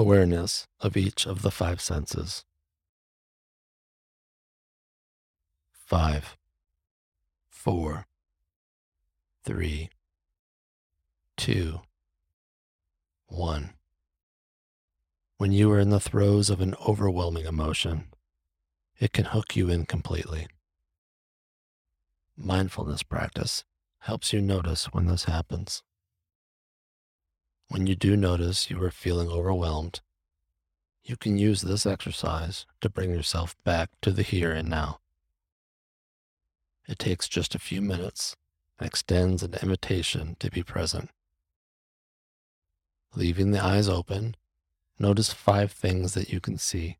awareness of each of the five senses. Five, four, three, two, one. When you are in the throes of an overwhelming emotion, it can hook you in completely. Mindfulness practice helps you notice when this happens. When you do notice you are feeling overwhelmed, you can use this exercise to bring yourself back to the here and now. It takes just a few minutes and extends an invitation to be present. Leaving the eyes open, notice five things that you can see.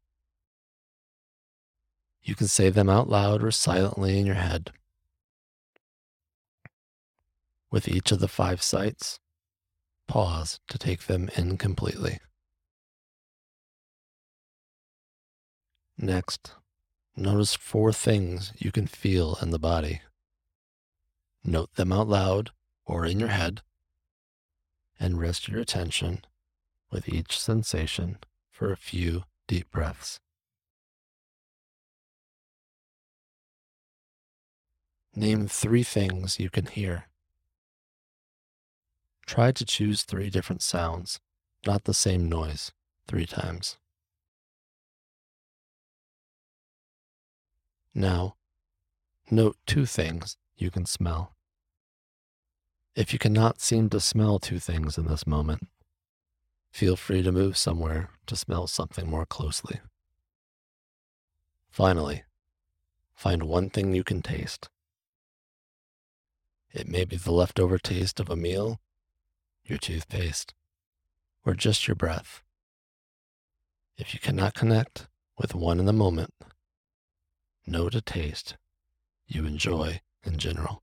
You can say them out loud or silently in your head. With each of the five sights, pause to take them in completely. Next, notice four things you can feel in the body. Note them out loud or in your head, and rest your attention with each sensation for a few deep breaths. Name three things you can hear. Try to choose three different sounds, not the same noise, three times. Now, note two things you can smell. If you cannot seem to smell two things in this moment, feel free to move somewhere to smell something more closely. Finally, find one thing you can taste. It may be the leftover taste of a meal your toothpaste, or just your breath. If you cannot connect with one in the moment, know to taste you enjoy in general.